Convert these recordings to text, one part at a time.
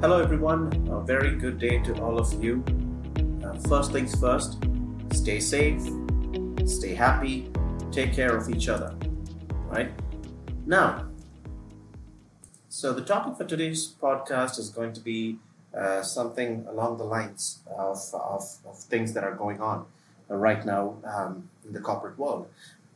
Hello, everyone. A very good day to all of you. Uh, first things first, stay safe, stay happy, take care of each other. Right? Now, so the topic for today's podcast is going to be uh, something along the lines of, of, of, things that are going on right now um, in the corporate world,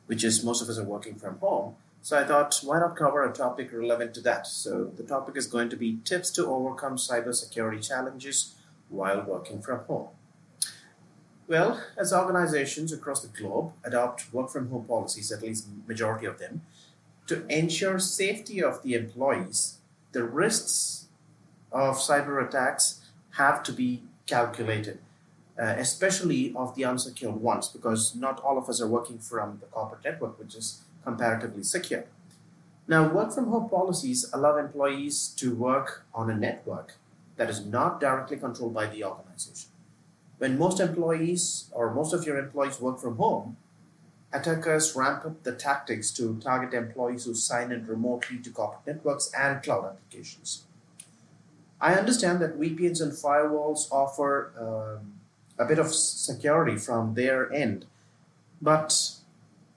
which is most of us are working from home. So I thought, why not cover a topic relevant to that? So the topic is going to be tips to overcome cybersecurity challenges while working from home. Well, as organizations across the globe adopt work from home policies, at least majority of them, to ensure safety of the employees, the risks of cyber attacks have to be calculated, uh, especially of the unsecured ones, because not all of us are working from the corporate network, which is comparatively secure. Now, work from home policies allow employees to work on a network that is not directly controlled by the organization. When most employees or most of your employees work from home, attackers ramp up the tactics to target employees who sign in remotely to corporate networks and cloud applications. I understand that VPNs and firewalls offer um, a bit of security from their end, but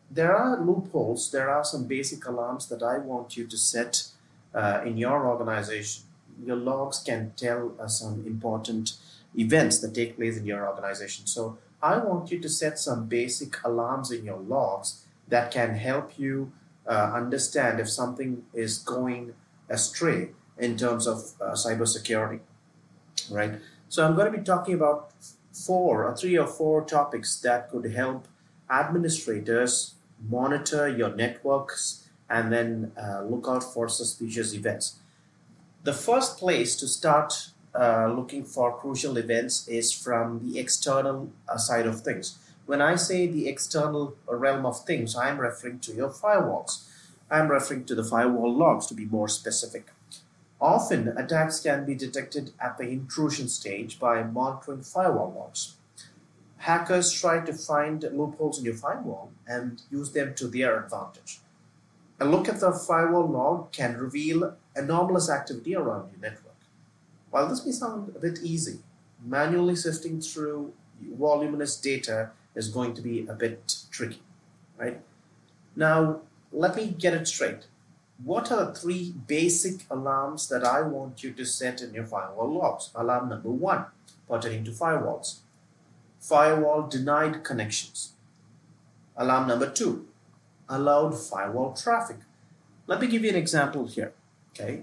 there are loopholes, there are some basic alarms that I want you to set uh, in your organization. Your logs can tell uh, some important events that take place in your organization. So I want you to set some basic alarms in your logs that can help you uh, understand if something is going astray in terms of uh, cybersecurity, right? So I'm going to be talking about four or three or four topics that could help administrators monitor your networks, and then uh, look out for suspicious events. The first place to start uh, looking for crucial events is from the external uh, side of things. When I say the external realm of things, I'm referring to your firewalls. I'm referring to the firewall logs to be more specific. Often, attacks can be detected at the intrusion stage by monitoring firewall logs hackers try to find loopholes in your firewall and use them to their advantage. A look at the firewall log can reveal anomalous activity around your network. While this may sound a bit easy, manually sifting through voluminous data is going to be a bit tricky, right? Now, let me get it straight. What are the three basic alarms that I want you to set in your firewall logs? Alarm number one pertaining to firewalls firewall denied connections. Alarm number two, allowed firewall traffic. Let me give you an example here. Okay.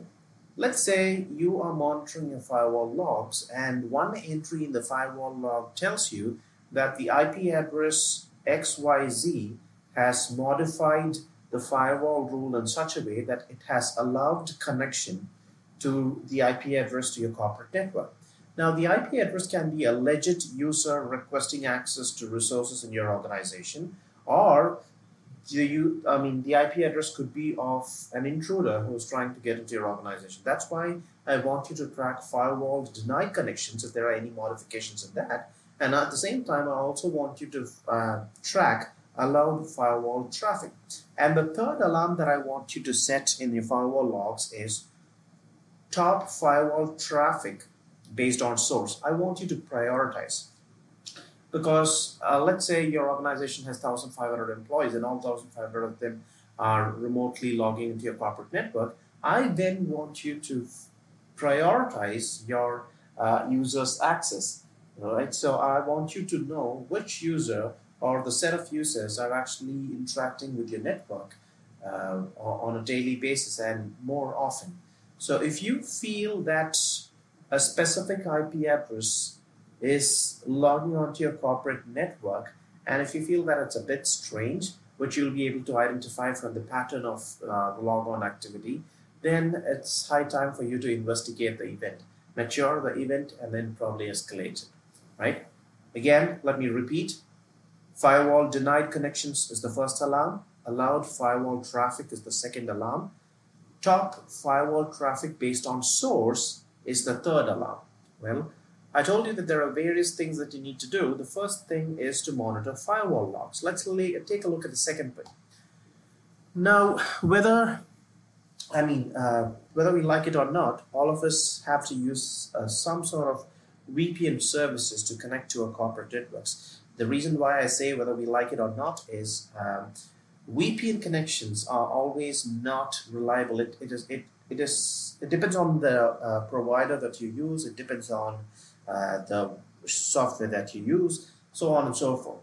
Let's say you are monitoring your firewall logs and one entry in the firewall log tells you that the IP address XYZ has modified the firewall rule in such a way that it has allowed connection to the IP address to your corporate network. Now, the IP address can be a legit user requesting access to resources in your organization, or you, I mean, the IP address could be of an intruder who's trying to get into your organization. That's why I want you to track firewall denied connections if there are any modifications in that. And at the same time, I also want you to uh, track allowed firewall traffic. And the third alarm that I want you to set in your firewall logs is top firewall traffic based on source. I want you to prioritize because uh, let's say your organization has 1,500 employees and all 1,500 of them are remotely logging into your corporate network. I then want you to prioritize your uh, users' access. Right, so I want you to know which user or the set of users are actually interacting with your network uh, on a daily basis and more often. So if you feel that a specific IP address is logging onto your corporate network. And if you feel that it's a bit strange, which you'll be able to identify from the pattern of uh, logon activity, then it's high time for you to investigate the event, mature the event, and then probably escalate it. Right? Again, let me repeat firewall denied connections is the first alarm, allowed firewall traffic is the second alarm, top firewall traffic based on source is the third alarm? Well, I told you that there are various things that you need to do. The first thing is to monitor firewall logs. Let's take a look at the second thing. Now, whether I mean, uh, whether we like it or not, all of us have to use uh, some sort of VPN services to connect to our corporate networks. The reason why I say whether we like it or not is um, VPN connections are always not reliable. It, it is it it is it depends on the uh, provider that you use. It depends on uh, the software that you use, so on and so forth.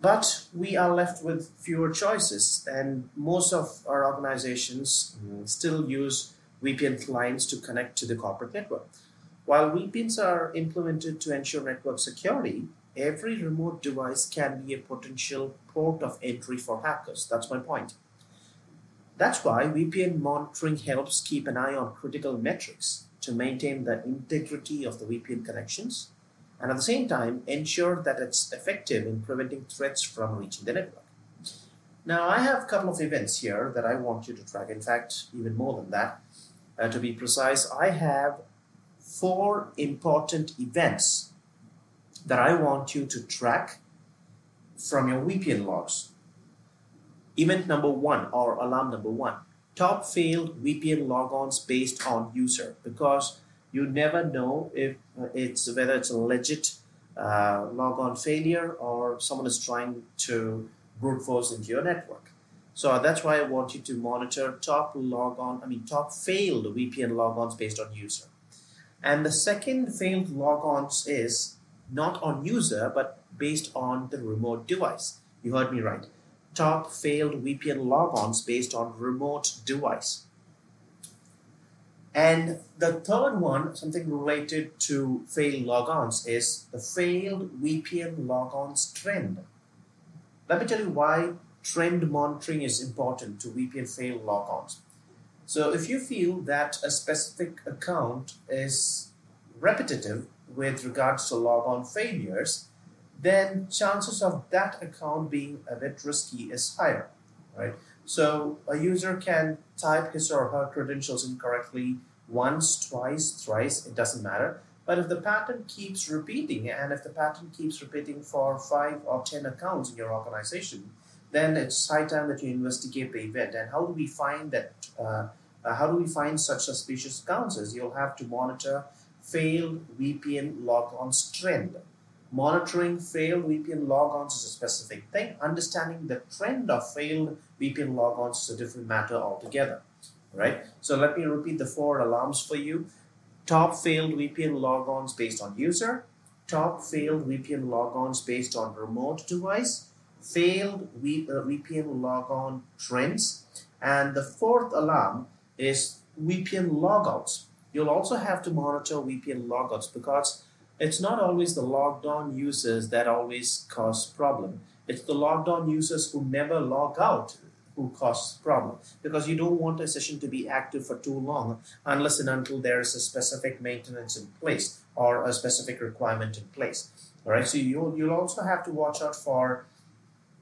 But we are left with fewer choices, and most of our organizations mm, still use VPN clients to connect to the corporate network. While VPNs are implemented to ensure network security, every remote device can be a potential port of entry for hackers. That's my point. That's why VPN monitoring helps keep an eye on critical metrics to maintain the integrity of the VPN connections and at the same time ensure that it's effective in preventing threats from reaching the network. Now, I have a couple of events here that I want you to track. In fact, even more than that. Uh, to be precise, I have four important events that I want you to track from your VPN logs. Event number one or alarm number one top failed VPN logons based on user because you never know if it's whether it's a legit uh, logon failure or someone is trying to brute force into your network. So that's why I want you to monitor top logon, I mean top failed VPN logons based on user. And the second failed logons is not on user but based on the remote device. You heard me right. Top failed VPN logons based on remote device. And the third one, something related to failed logons, is the failed VPN logons trend. Let me tell you why trend monitoring is important to VPN failed logons. So if you feel that a specific account is repetitive with regards to logon failures, then chances of that account being a bit risky is higher, right? So a user can type his or her credentials incorrectly once, twice, thrice, it doesn't matter. But if the pattern keeps repeating, and if the pattern keeps repeating for five or ten accounts in your organization, then it's high time that you investigate the event. And how do we find that? Uh, uh, how do we find such suspicious accounts? Is you'll have to monitor failed VPN logons trend. Monitoring failed VPN logons is a specific thing. Understanding the trend of failed VPN logons is a different matter altogether. Right? So let me repeat the four alarms for you. Top failed VPN logons based on user. Top failed VPN logons based on remote device. Failed VPN uh, logon trends. And the fourth alarm is VPN logouts. You'll also have to monitor VPN logouts because it's not always the logged on users that always cause problem. It's the logged on users who never log out who cause problem because you don't want a session to be active for too long unless and until there is a specific maintenance in place or a specific requirement in place. All right, so you'll, you'll also have to watch out for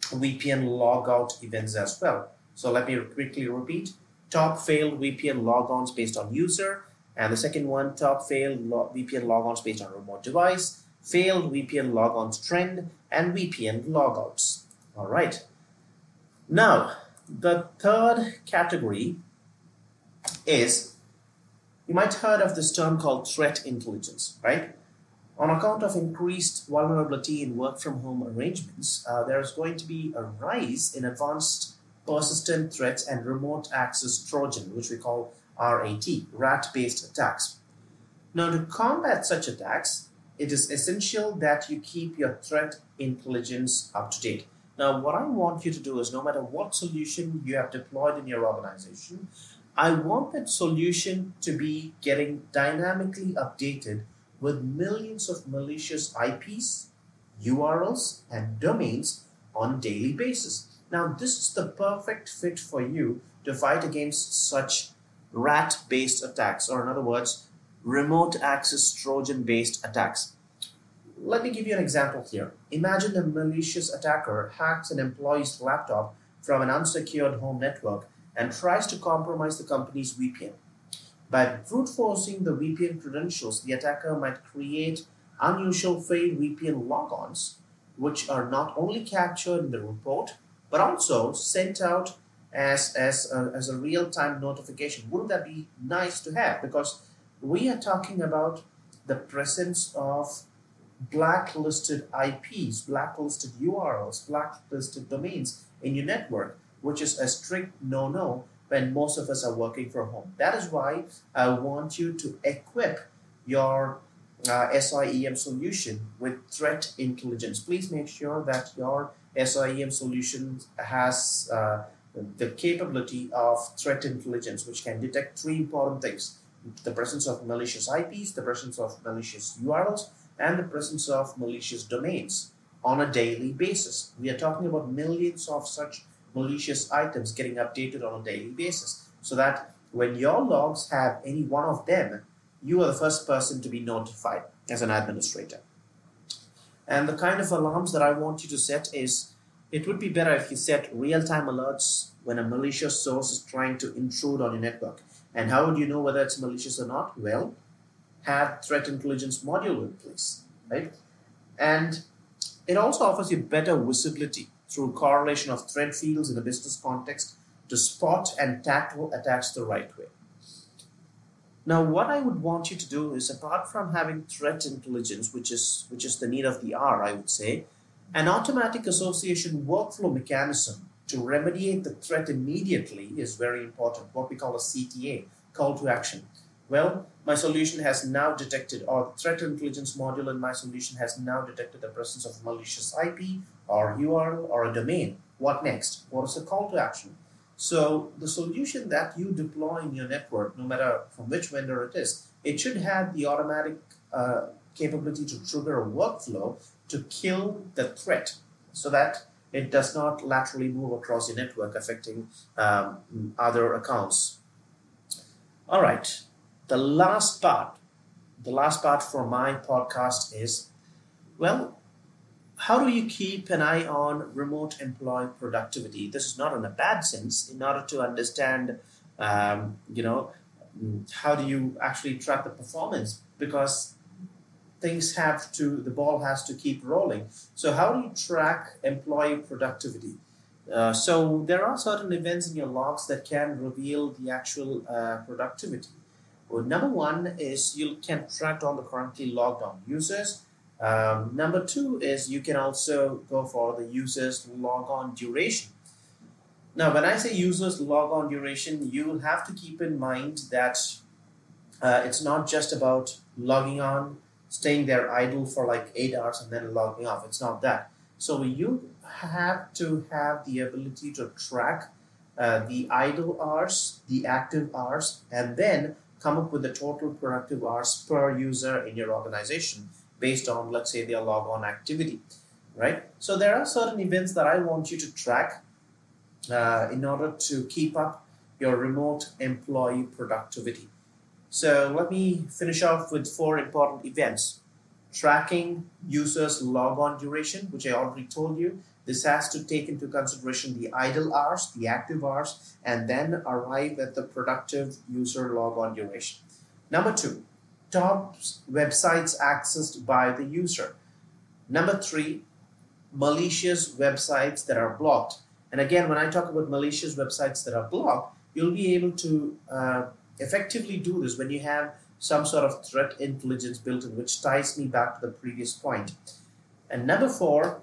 VPN logout events as well. So let me quickly repeat top failed VPN logons based on user, and the second one, top failed VPN logons based on remote device, failed VPN logons trend, and VPN logouts. All right. Now, the third category is you might have heard of this term called threat intelligence, right? On account of increased vulnerability in work from home arrangements, uh, there is going to be a rise in advanced persistent threats and remote access Trojan, which we call RAT, rat based attacks. Now, to combat such attacks, it is essential that you keep your threat intelligence up to date. Now, what I want you to do is no matter what solution you have deployed in your organization, I want that solution to be getting dynamically updated with millions of malicious IPs, URLs, and domains on daily basis. Now, this is the perfect fit for you to fight against such rat-based attacks, or in other words, remote access Trojan-based attacks. Let me give you an example here. Imagine a malicious attacker hacks an employee's laptop from an unsecured home network and tries to compromise the company's VPN. By brute forcing the VPN credentials, the attacker might create unusual failed VPN logons, which are not only captured in the report, but also sent out as as a, as a real time notification. Wouldn't that be nice to have? Because we are talking about the presence of blacklisted IPs, blacklisted URLs, blacklisted domains in your network, which is a strict no no when most of us are working from home. That is why I want you to equip your uh, SIEM solution with threat intelligence. Please make sure that your SIEM solution has uh, the capability of threat intelligence, which can detect three important things the presence of malicious IPs, the presence of malicious URLs, and the presence of malicious domains on a daily basis. We are talking about millions of such malicious items getting updated on a daily basis so that when your logs have any one of them, you are the first person to be notified as an administrator. And the kind of alarms that I want you to set is it would be better if you set real time alerts when a malicious source is trying to intrude on your network. And how would you know whether it's malicious or not? Well, have threat intelligence module in place, right? And it also offers you better visibility through correlation of threat fields in a business context to spot and tackle attacks the right way. Now, what I would want you to do is, apart from having threat intelligence, which is which is the need of the hour, I would say, an automatic association workflow mechanism to remediate the threat immediately is very important. What we call a CTA, call to action. Well, my solution has now detected, or threat intelligence module in my solution has now detected the presence of malicious IP or URL or a domain. What next? What is the call to action? So the solution that you deploy in your network, no matter from which vendor it is, it should have the automatic uh, capability to trigger a workflow to kill the threat so that it does not laterally move across your network affecting um, other accounts. All right, the last part, the last part for my podcast is well, how do you keep an eye on remote employee productivity? This is not in a bad sense. In order to understand, um, you know, how do you actually track the performance? Because things have to, the ball has to keep rolling. So how do you track employee productivity? Uh, so there are certain events in your logs that can reveal the actual uh, productivity. Well, number one is you can track on the currently logged on users. Um, number two is you can also go for the users log on duration. Now, when I say users log on duration, you will have to keep in mind that uh, it's not just about logging on, staying there idle for like eight hours and then logging off. It's not that. So you have to have the ability to track uh, the idle hours, the active hours, and then come up with the total productive hours per user in your organization based on, let's say, their log on activity, right? So there are certain events that I want you to track uh, in order to keep up your remote employee productivity. So let me finish off with four important events. Tracking users log on duration, which I already told you. This has to take into consideration the idle hours, the active hours, and then arrive at the productive user log on duration. Number two, top websites accessed by the user. Number three, malicious websites that are blocked. And again, when I talk about malicious websites that are blocked, you'll be able to uh, effectively do this when you have some sort of threat intelligence built in, which ties me back to the previous point. And number four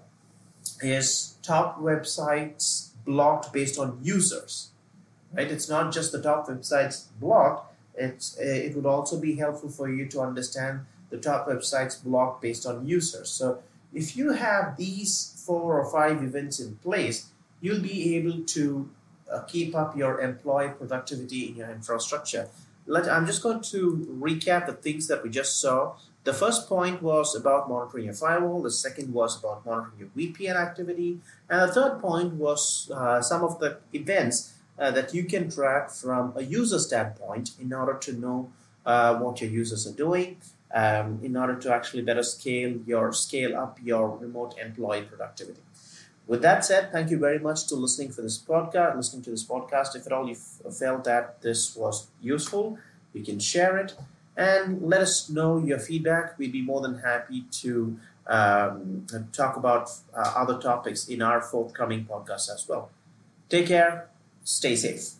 is top websites blocked based on users. Right? It's not just the top websites blocked, it's, uh, it would also be helpful for you to understand the top websites blocked based on users. So if you have these four or five events in place, you'll be able to uh, keep up your employee productivity in your infrastructure. Let, I'm just going to recap the things that we just saw. The first point was about monitoring your firewall. The second was about monitoring your VPN activity. And the third point was uh, some of the events uh, that you can track from a user standpoint in order to know uh, what your users are doing, um, in order to actually better scale your scale up your remote employee productivity. With that said, thank you very much to listening for this podcast, listening to this podcast. If at all you felt that this was useful, you can share it and let us know your feedback. We'd be more than happy to um, talk about uh, other topics in our forthcoming podcast as well. Take care stay safe.